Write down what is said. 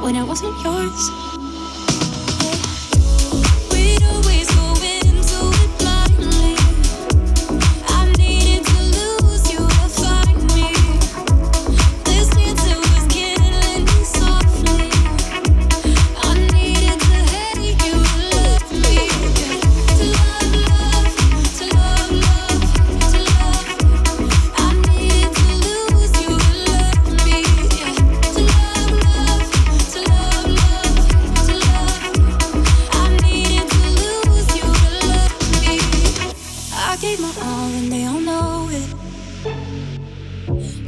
when it wasn't yours.